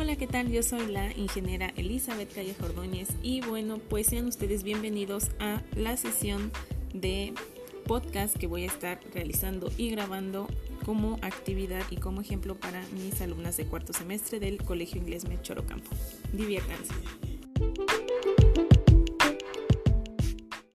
Hola, ¿qué tal? Yo soy la ingeniera Elizabeth Calle Ordóñez y bueno, pues sean ustedes bienvenidos a la sesión de podcast que voy a estar realizando y grabando como actividad y como ejemplo para mis alumnas de cuarto semestre del Colegio Inglés Mechorocampo. Diviértanse.